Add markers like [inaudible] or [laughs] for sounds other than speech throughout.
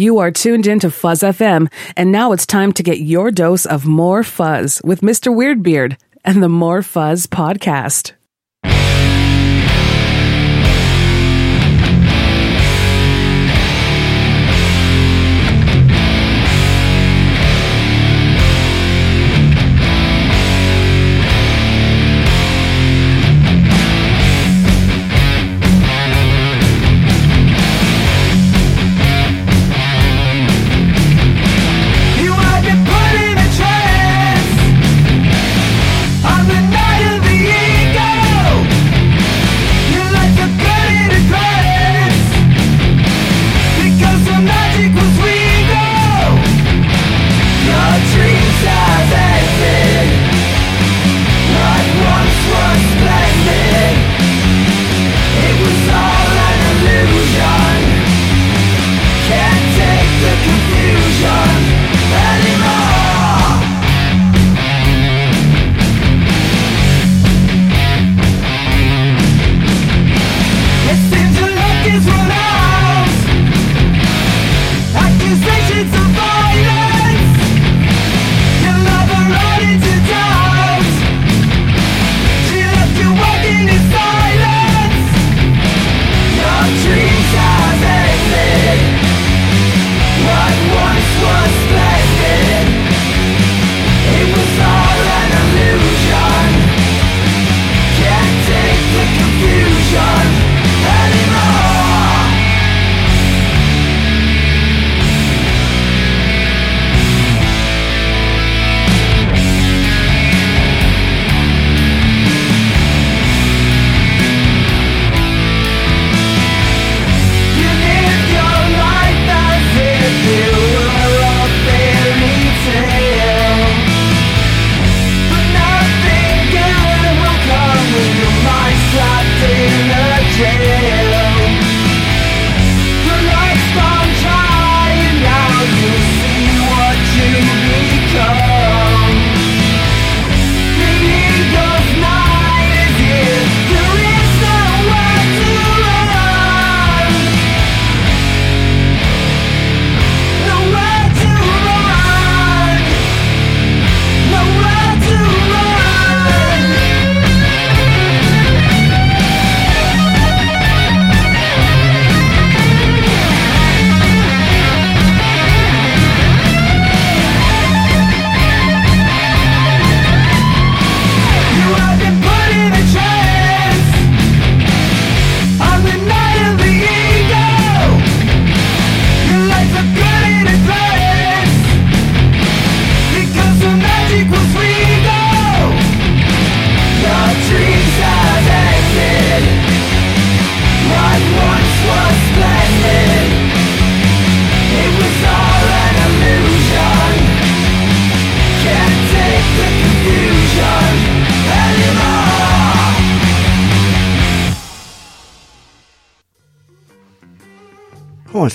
You are tuned into Fuzz FM, and now it's time to get your dose of more fuzz with Mr. Weirdbeard and the More Fuzz podcast.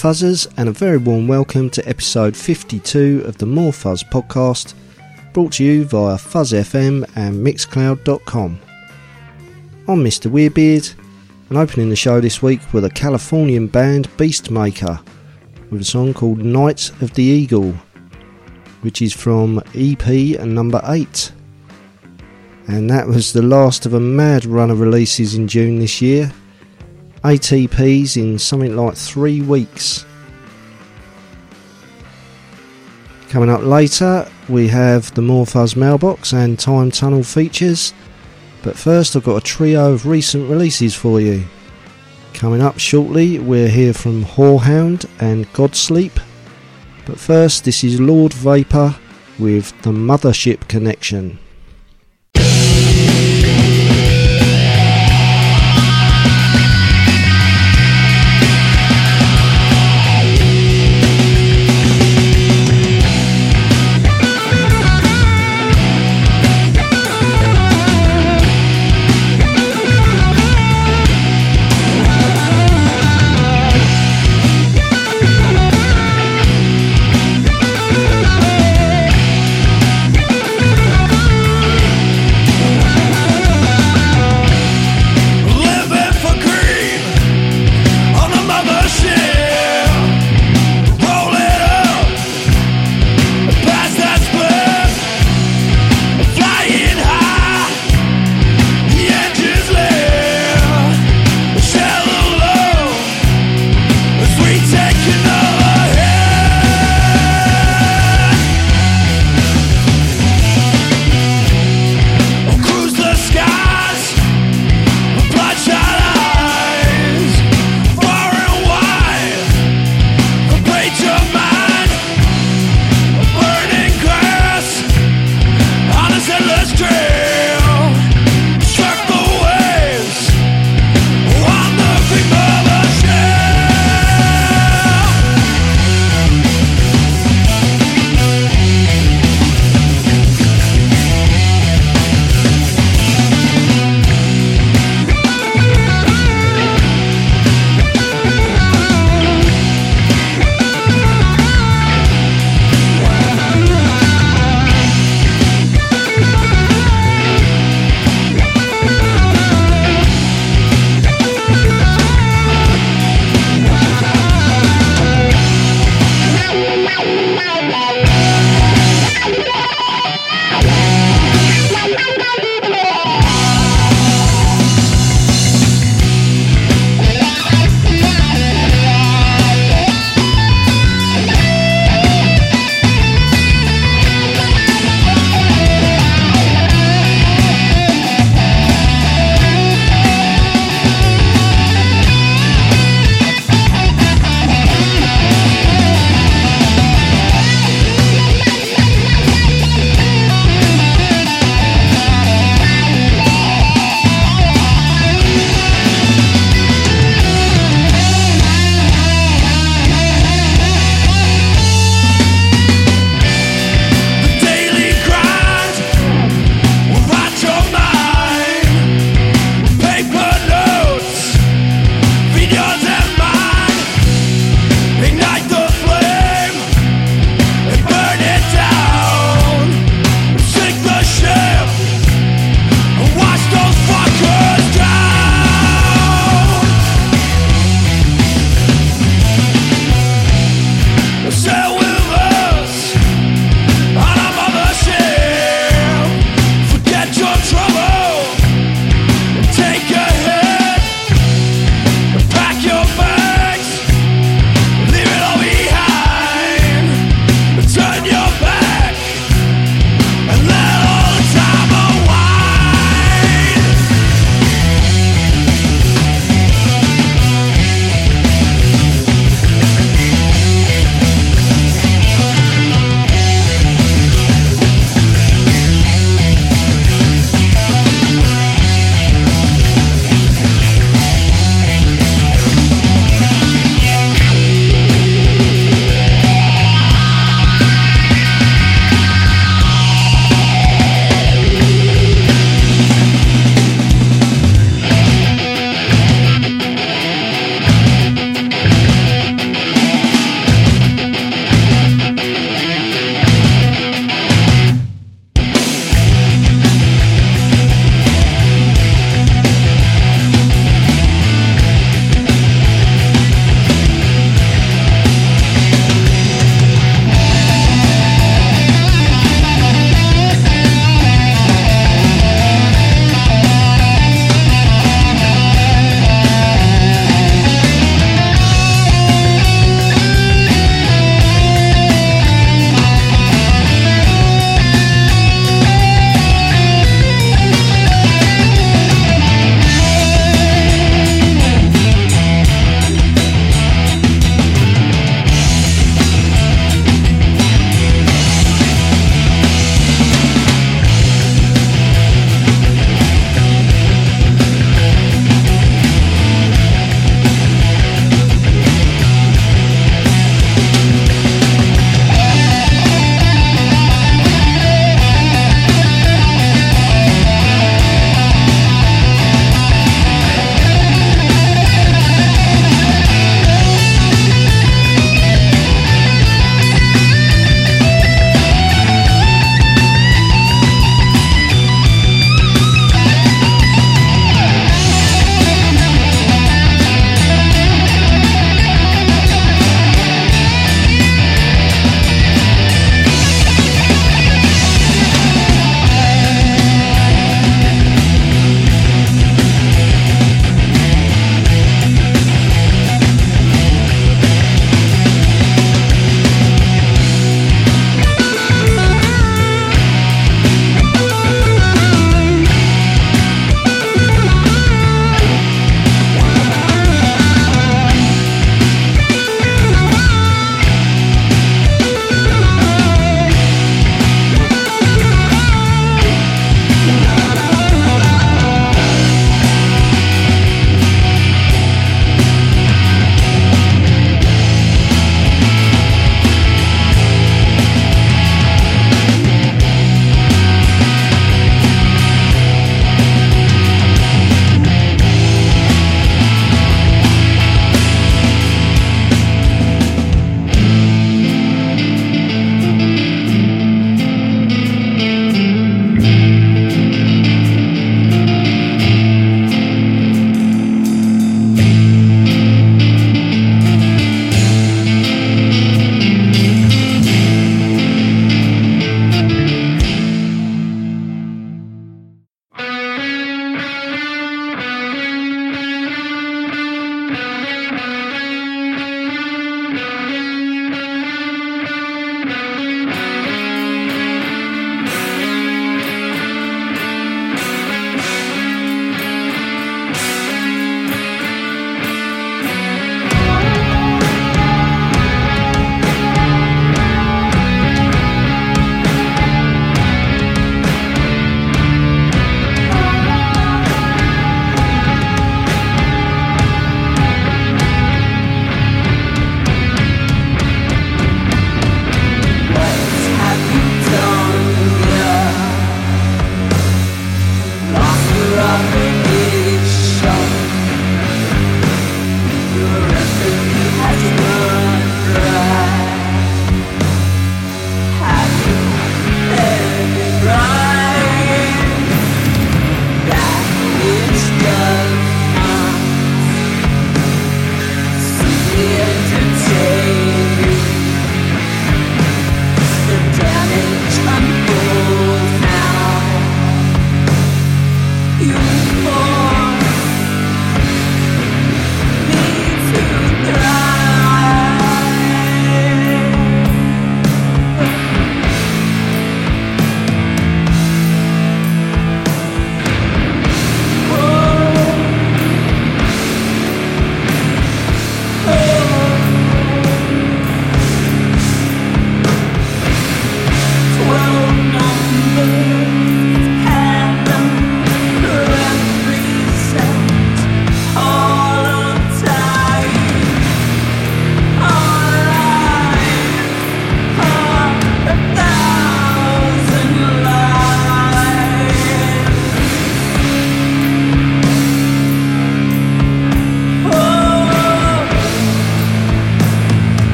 Fuzzers, and a very warm welcome to episode 52 of the More Fuzz podcast, brought to you via Fuzz FM and Mixcloud.com. I'm Mr. Weirdbeard, and opening the show this week with a Californian band Beastmaker with a song called Night of the Eagle, which is from EP number 8. And that was the last of a mad run of releases in June this year. ATPs in something like three weeks. Coming up later, we have the More Fuzz mailbox and Time Tunnel features. But first, I've got a trio of recent releases for you. Coming up shortly, we'll hear from Horehound and Godsleep. But first, this is Lord Vapor with the Mothership Connection.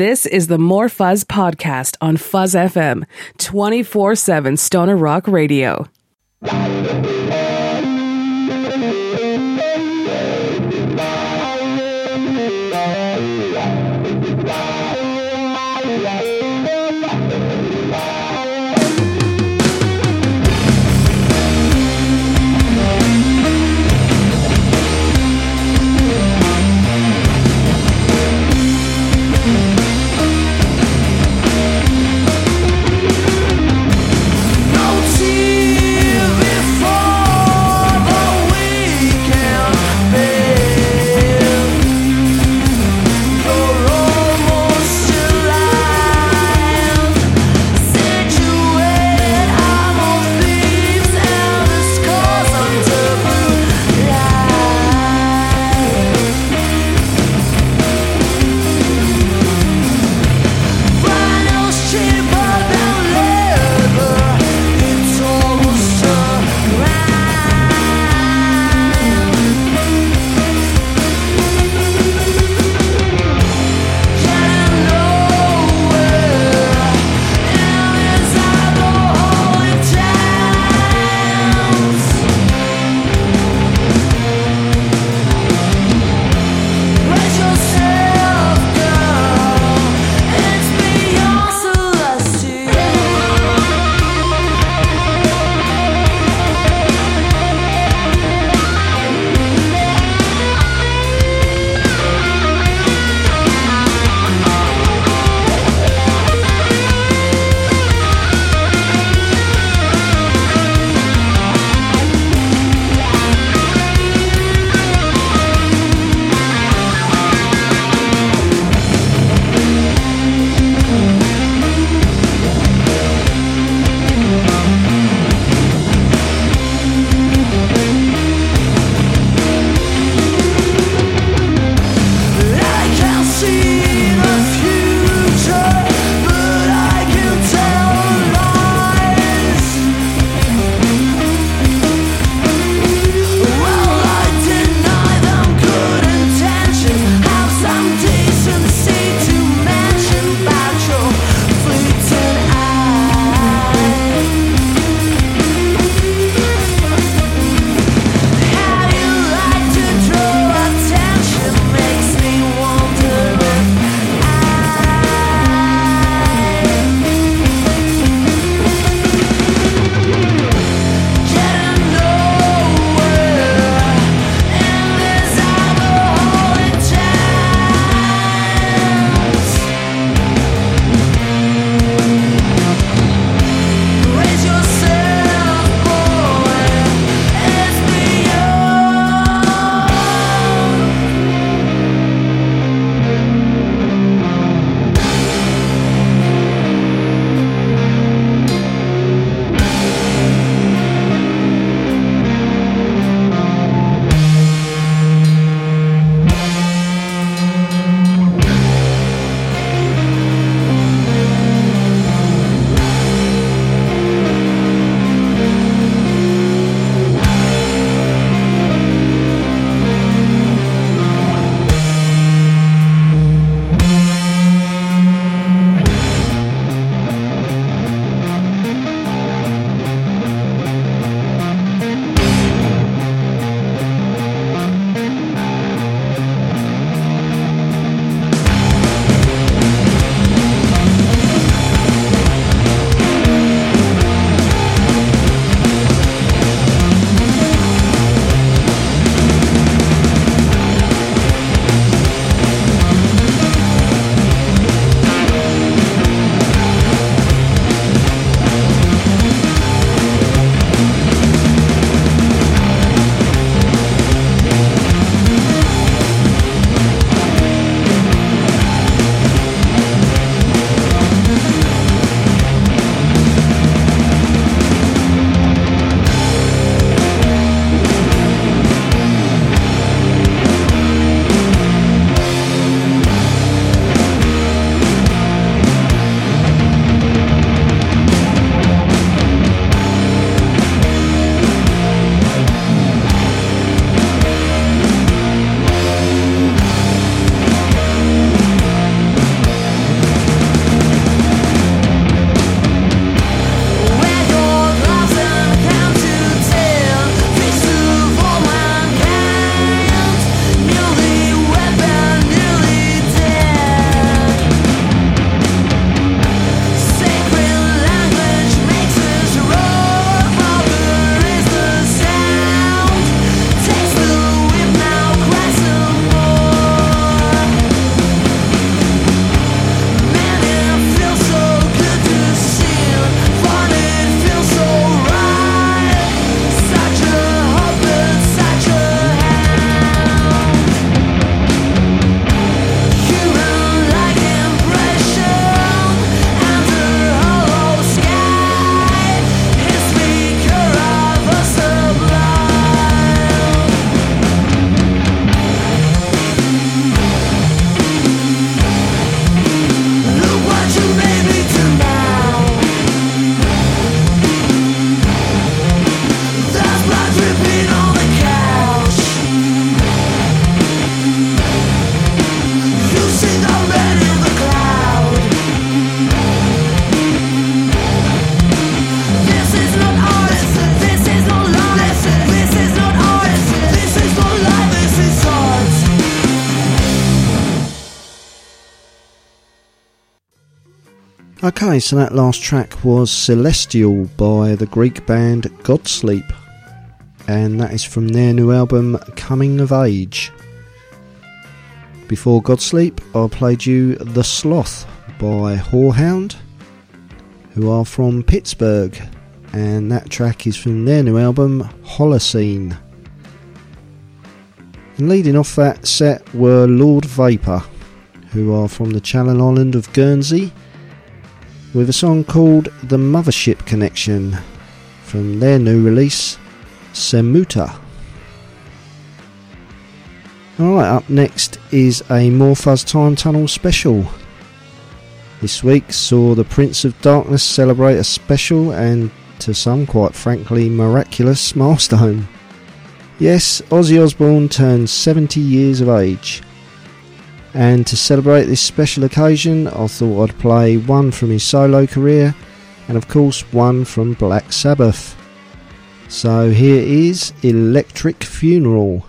This is the More Fuzz podcast on Fuzz FM, 24 7 Stoner Rock Radio. Okay, so that last track was Celestial by the Greek band Godsleep, and that is from their new album Coming of Age. Before Godsleep, I played you The Sloth by Horehound, who are from Pittsburgh, and that track is from their new album Holocene. And leading off that set were Lord Vapor, who are from the Channel Island of Guernsey with a song called The Mothership Connection from their new release, Semuta. Alright, up next is a More Fuzz Time Tunnel special. This week saw the Prince of Darkness celebrate a special and, to some quite frankly, miraculous [laughs] milestone. Yes, Ozzy Osbourne turned 70 years of age. And to celebrate this special occasion, I thought I'd play one from his solo career and, of course, one from Black Sabbath. So here is Electric Funeral.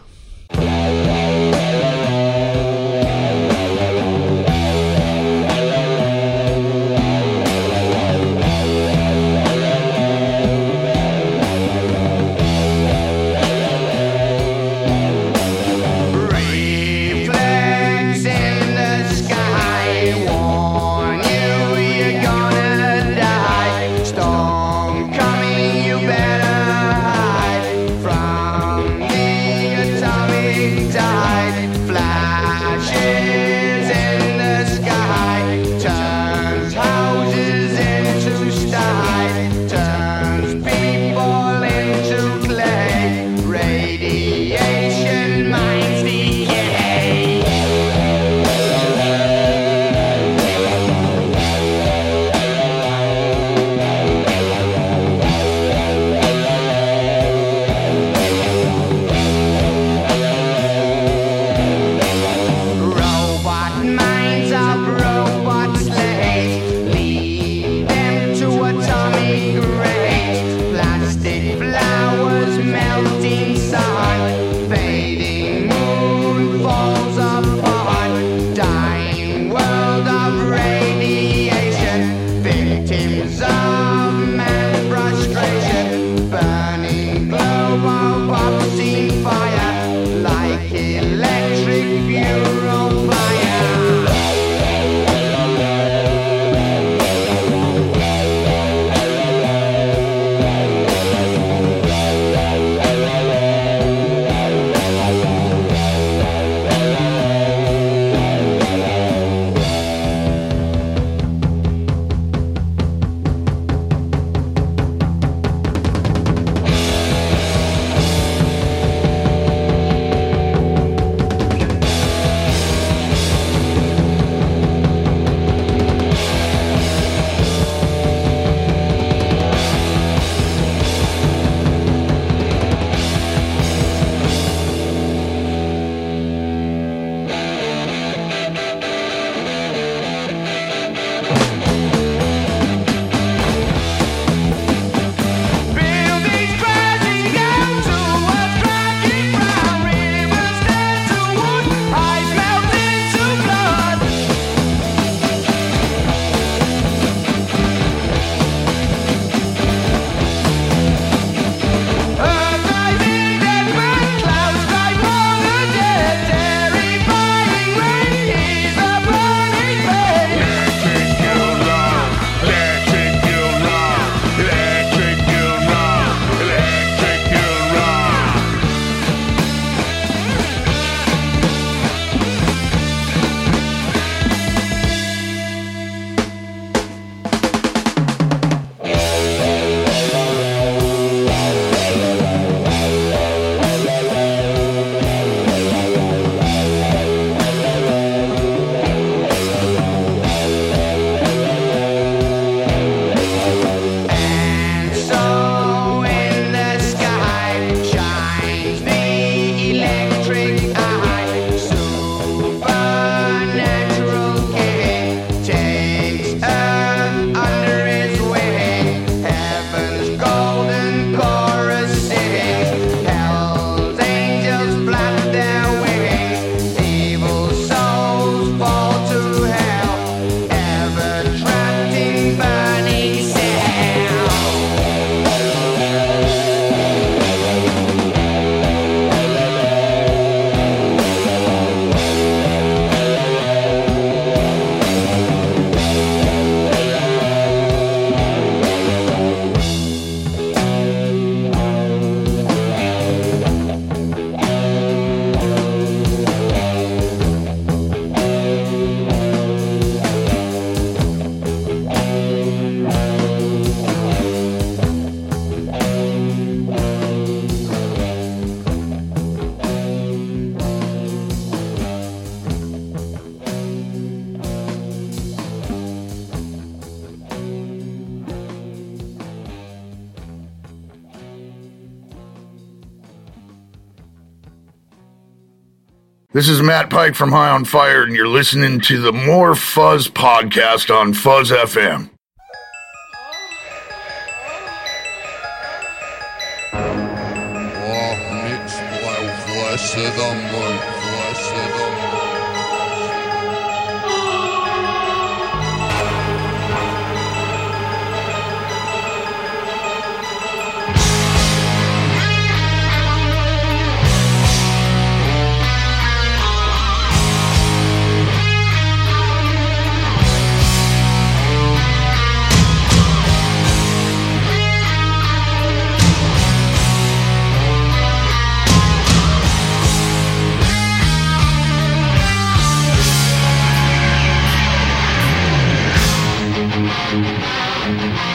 go. This is Matt Pike from High on Fire, and you're listening to the More Fuzz podcast on Fuzz FM. Música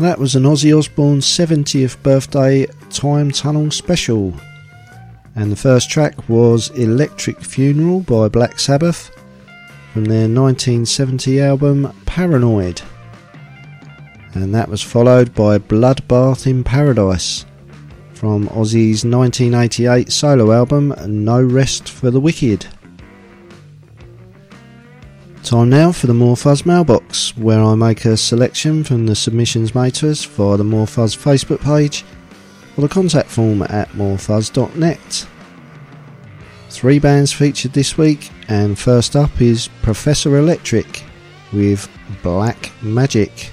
That was an Ozzy Osbourne 70th birthday Time Tunnel special. And the first track was Electric Funeral by Black Sabbath from their 1970 album Paranoid. And that was followed by Bloodbath in Paradise from Ozzy's 1988 solo album No Rest for the Wicked. Time now for the More Fuzz mailbox, where I make a selection from the submissions made to us via the More Fuzz Facebook page or the contact form at morefuzz.net. Three bands featured this week, and first up is Professor Electric with Black Magic.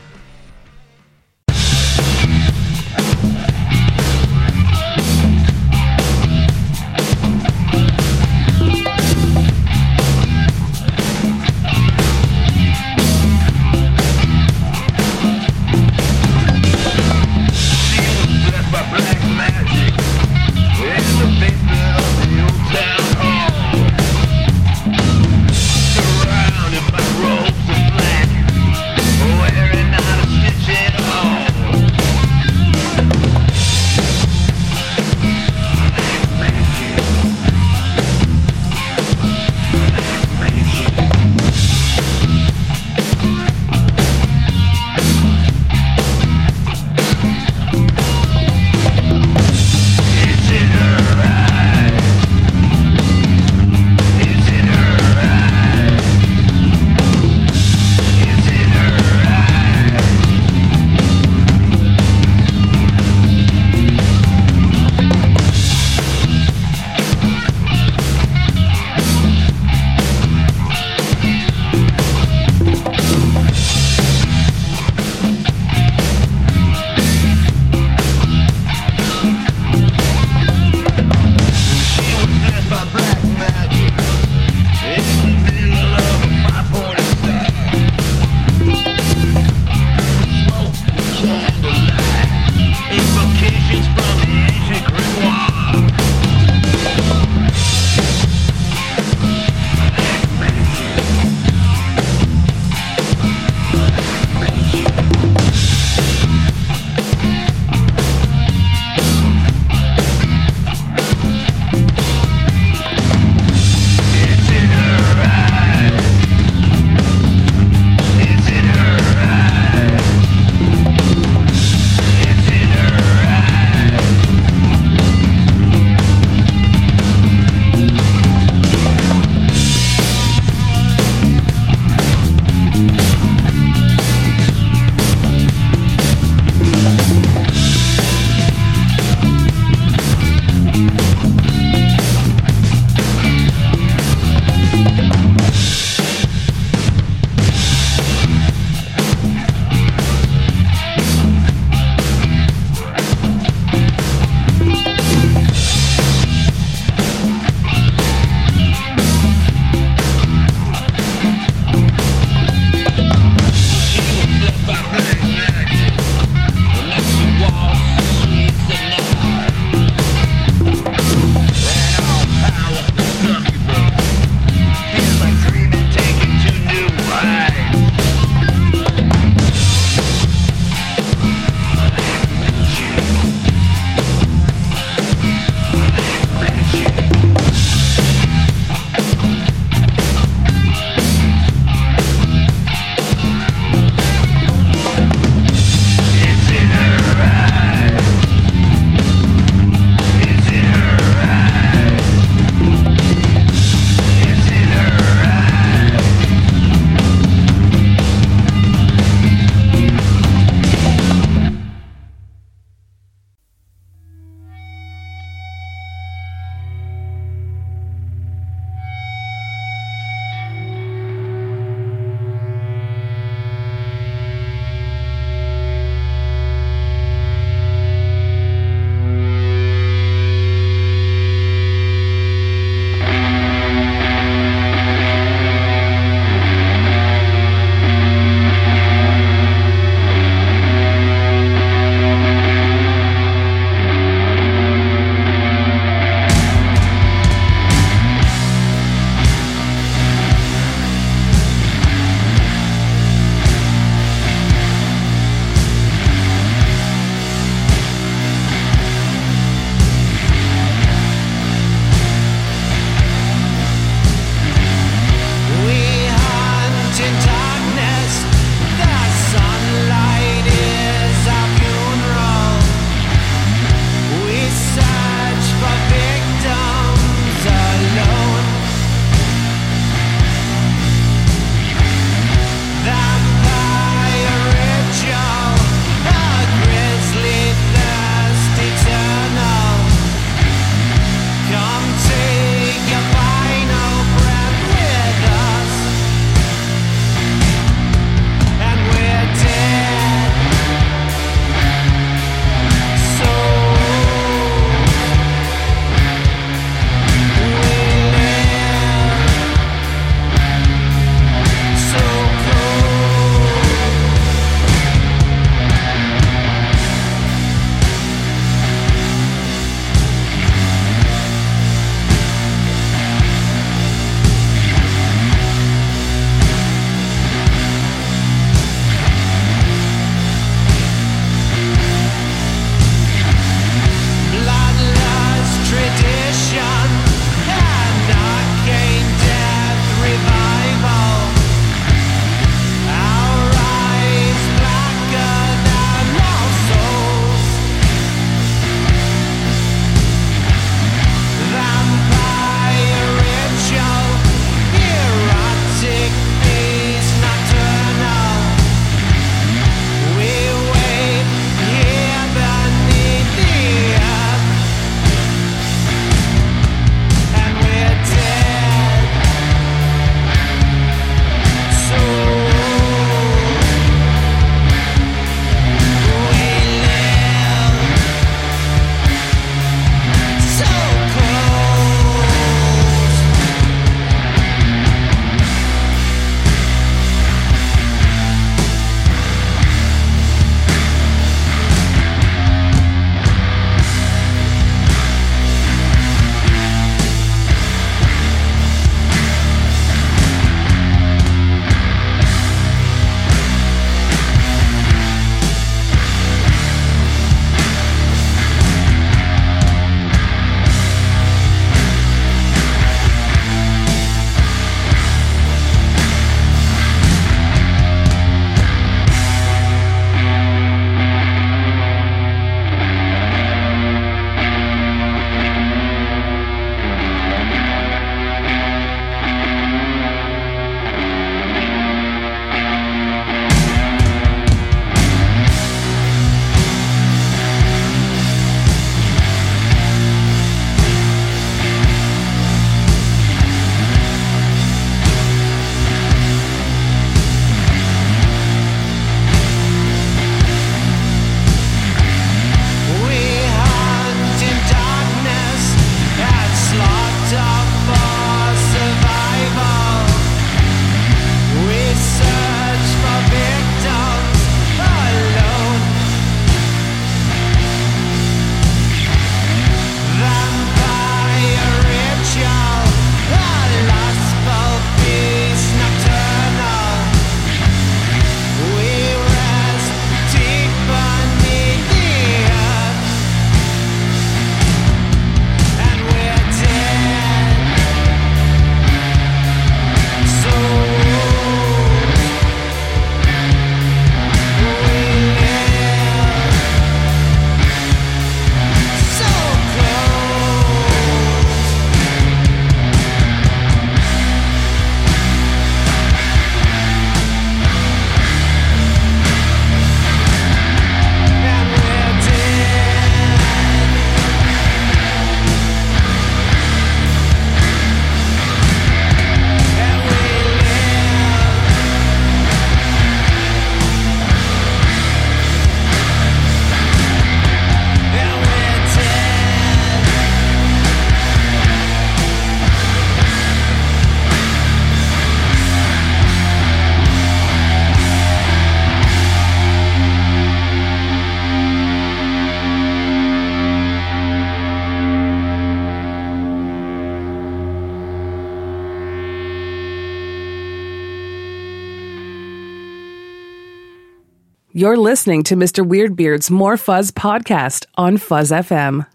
You're listening to Mr. Weirdbeard's More Fuzz podcast on Fuzz FM.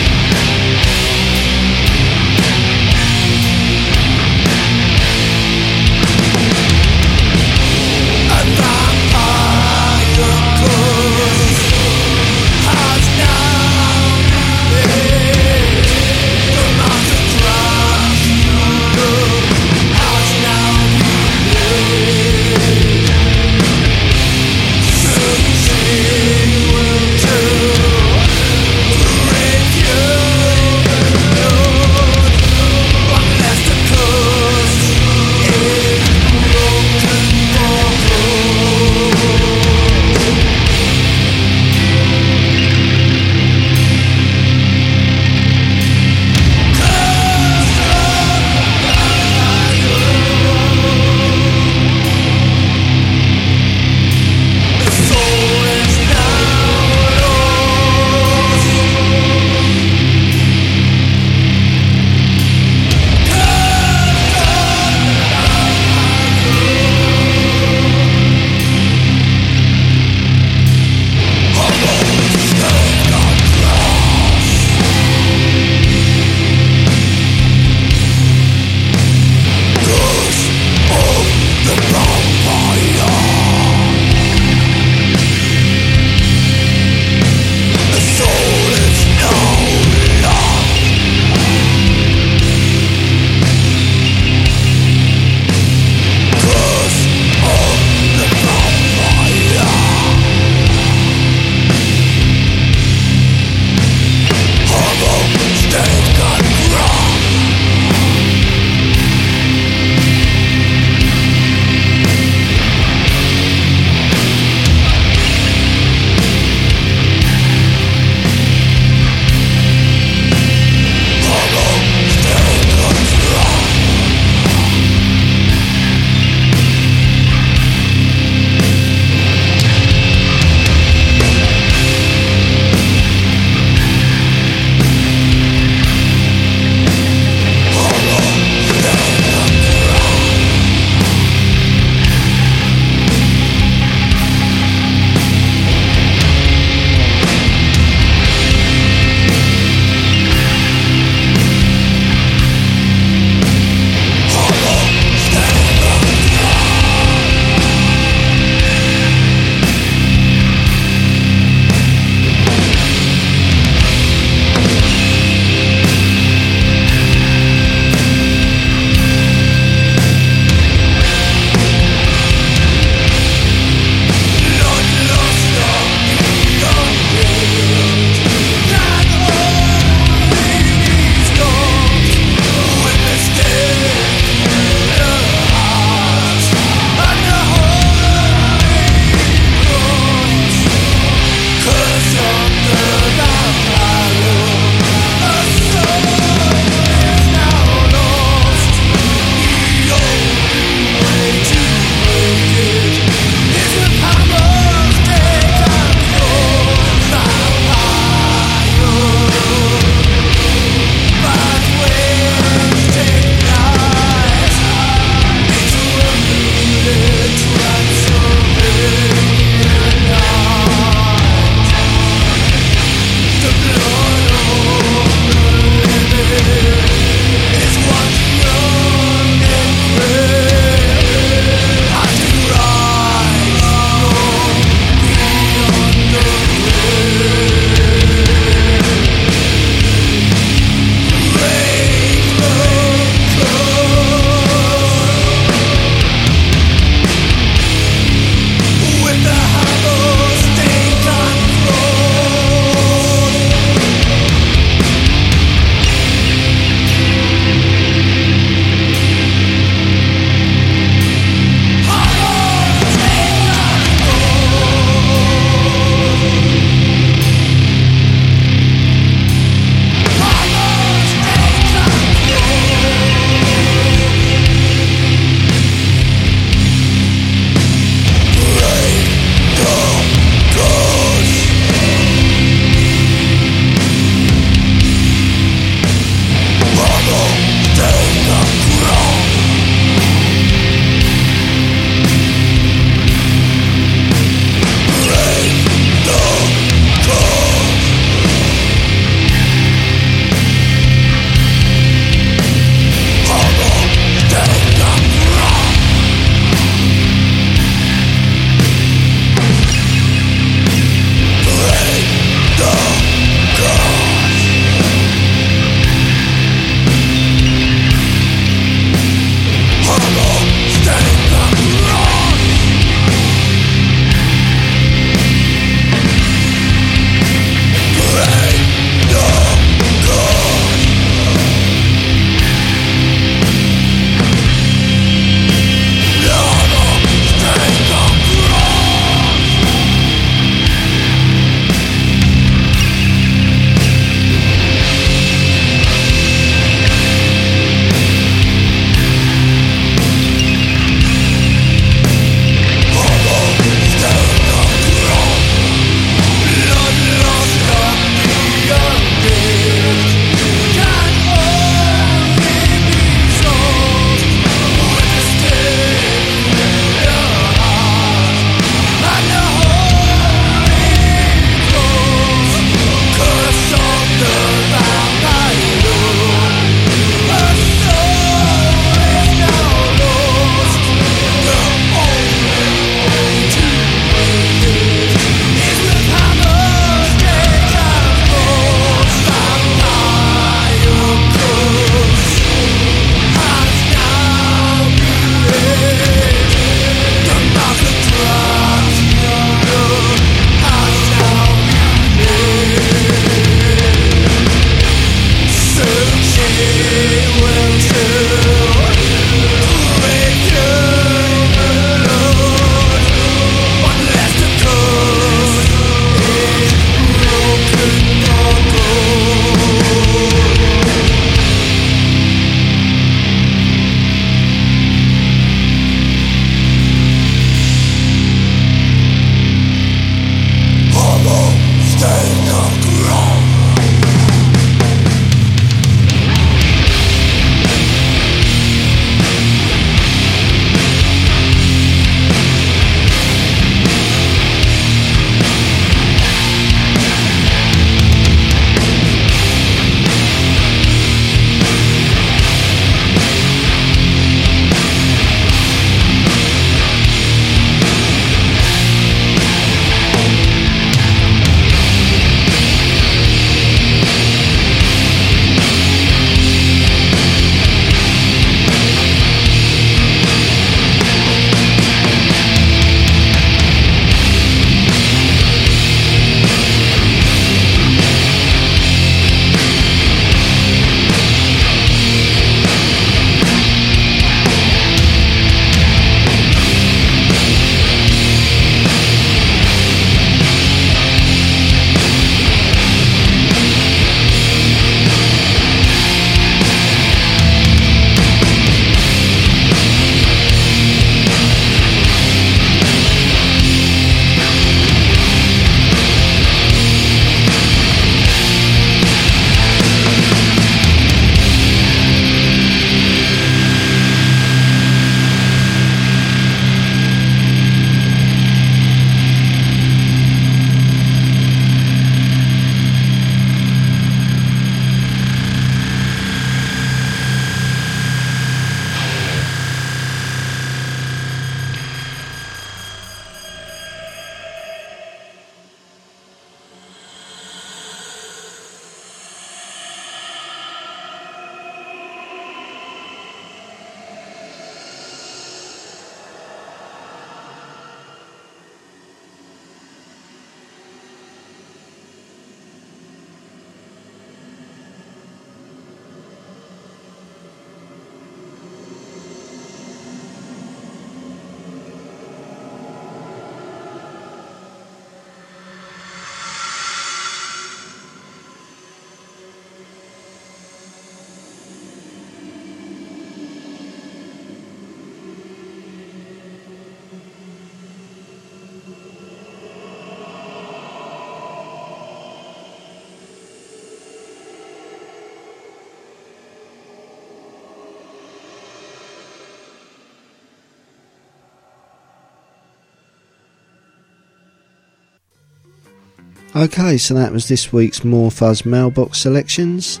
Okay, so that was this week's More Fuzz mailbox selections.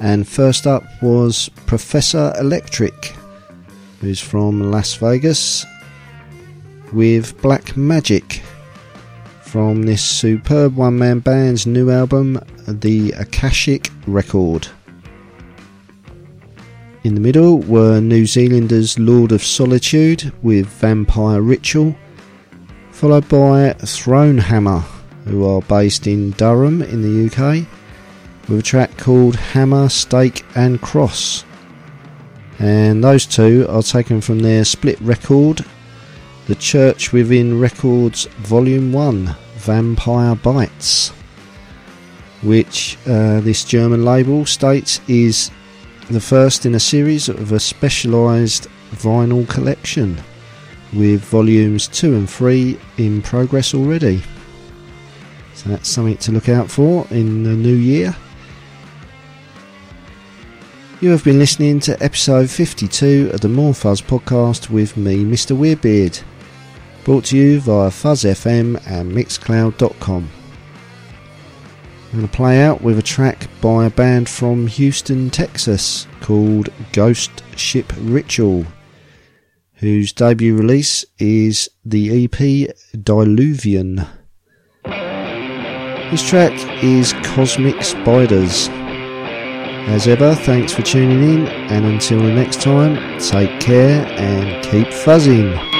And first up was Professor Electric, who's from Las Vegas, with Black Magic from this superb one man band's new album, The Akashic Record. In the middle were New Zealanders Lord of Solitude with Vampire Ritual, followed by Thronehammer, who are based in Durham in the UK, with a track called Hammer, Stake and Cross. And those two are taken from their split record, The Church Within Records Volume 1 Vampire Bites, which uh, this German label states is the first in a series of a specialised vinyl collection, with volumes 2 and 3 in progress already. So that's something to look out for in the new year. You have been listening to episode 52 of the More Fuzz podcast with me, Mr. Weirdbeard, brought to you via Fuzz FM and Mixcloud.com. I'm going to play out with a track by a band from Houston, Texas called Ghost Ship Ritual, whose debut release is the EP Diluvian. This track is Cosmic Spiders. As ever, thanks for tuning in, and until the next time, take care and keep fuzzing.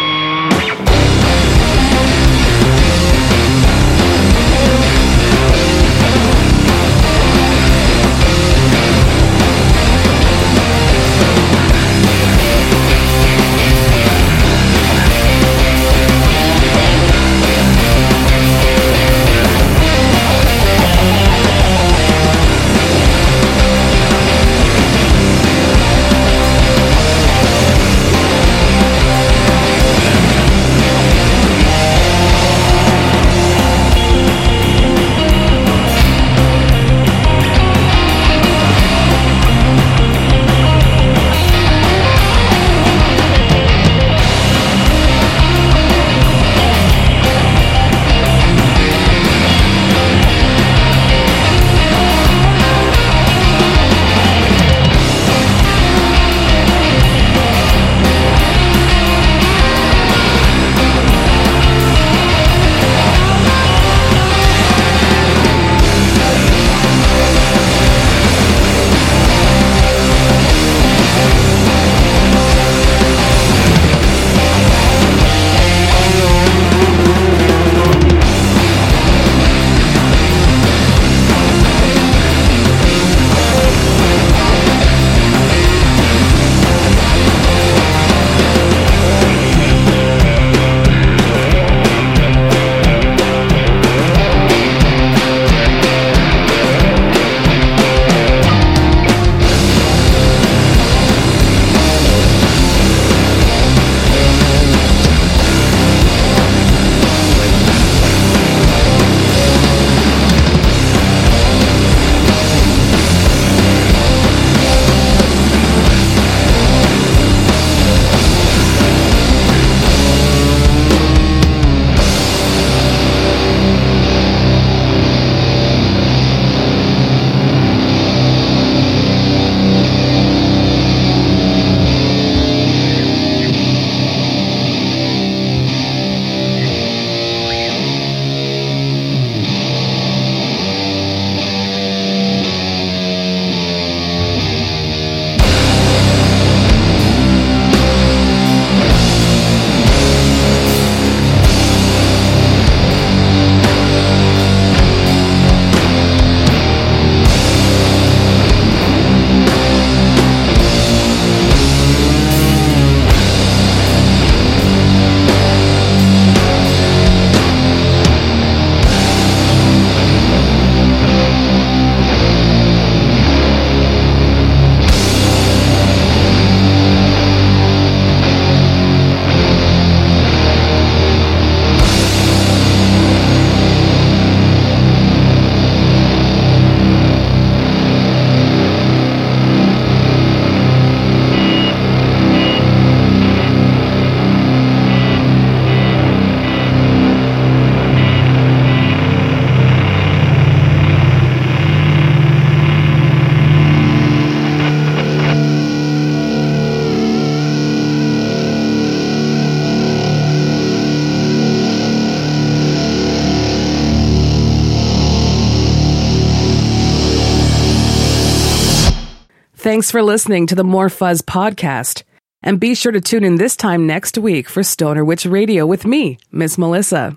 Thanks for listening to the More Fuzz podcast. And be sure to tune in this time next week for Stoner Witch Radio with me, Miss Melissa.